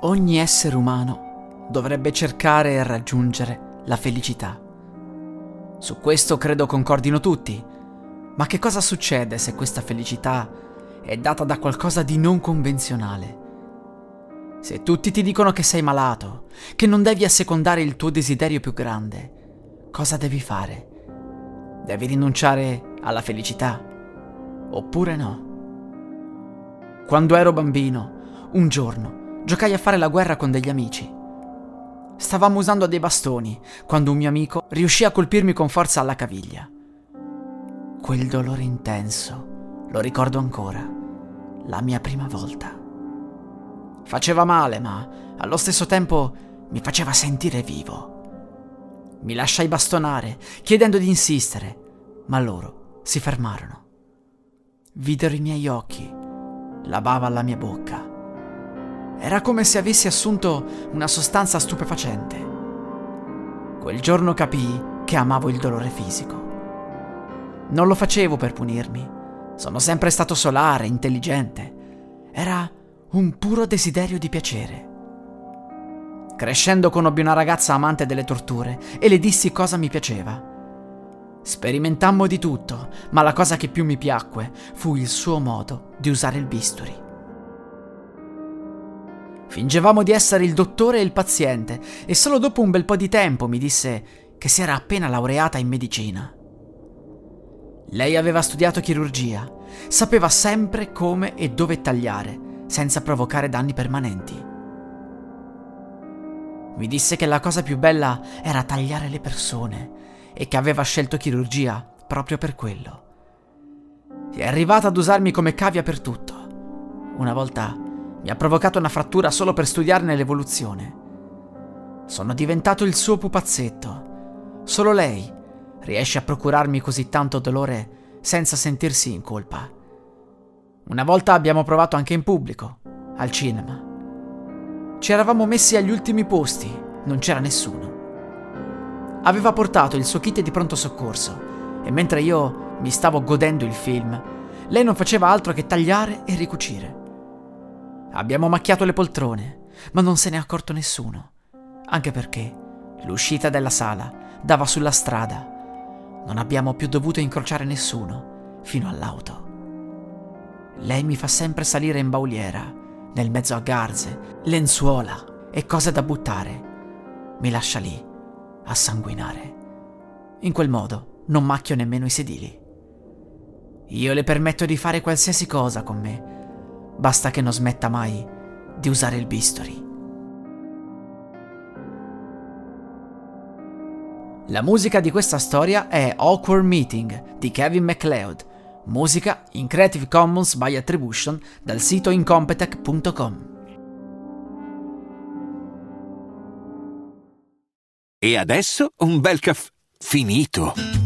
Ogni essere umano dovrebbe cercare e raggiungere la felicità. Su questo credo concordino tutti. Ma che cosa succede se questa felicità è data da qualcosa di non convenzionale? Se tutti ti dicono che sei malato, che non devi assecondare il tuo desiderio più grande, cosa devi fare? Devi rinunciare alla felicità? Oppure no? Quando ero bambino, un giorno, giocai a fare la guerra con degli amici. Stavamo usando dei bastoni quando un mio amico riuscì a colpirmi con forza alla caviglia. Quel dolore intenso, lo ricordo ancora, la mia prima volta. Faceva male, ma allo stesso tempo mi faceva sentire vivo. Mi lasciai bastonare, chiedendo di insistere, ma loro si fermarono. Videro i miei occhi, la bava alla mia bocca era come se avessi assunto una sostanza stupefacente. Quel giorno capii che amavo il dolore fisico. Non lo facevo per punirmi. Sono sempre stato solare, intelligente. Era un puro desiderio di piacere. Crescendo conobbi una ragazza amante delle torture e le dissi cosa mi piaceva. Sperimentammo di tutto, ma la cosa che più mi piacque fu il suo modo di usare il bisturi. Fingevamo di essere il dottore e il paziente e solo dopo un bel po' di tempo mi disse che si era appena laureata in medicina. Lei aveva studiato chirurgia, sapeva sempre come e dove tagliare senza provocare danni permanenti. Mi disse che la cosa più bella era tagliare le persone e che aveva scelto chirurgia proprio per quello. È arrivata ad usarmi come cavia per tutto. Una volta mi ha provocato una frattura solo per studiarne l'evoluzione. Sono diventato il suo pupazzetto. Solo lei riesce a procurarmi così tanto dolore senza sentirsi in colpa. Una volta abbiamo provato anche in pubblico, al cinema. Ci eravamo messi agli ultimi posti, non c'era nessuno. Aveva portato il suo kit di pronto soccorso e mentre io mi stavo godendo il film, lei non faceva altro che tagliare e ricucire. Abbiamo macchiato le poltrone, ma non se ne è accorto nessuno, anche perché l'uscita della sala dava sulla strada. Non abbiamo più dovuto incrociare nessuno fino all'auto. Lei mi fa sempre salire in bauliera, nel mezzo a garze, lenzuola e cose da buttare. Mi lascia lì, a sanguinare. In quel modo non macchio nemmeno i sedili. Io le permetto di fare qualsiasi cosa con me Basta che non smetta mai di usare il bisturi. La musica di questa storia è Awkward Meeting di Kevin MacLeod, musica in Creative Commons by Attribution dal sito incompetech.com. E adesso un bel caffè finito.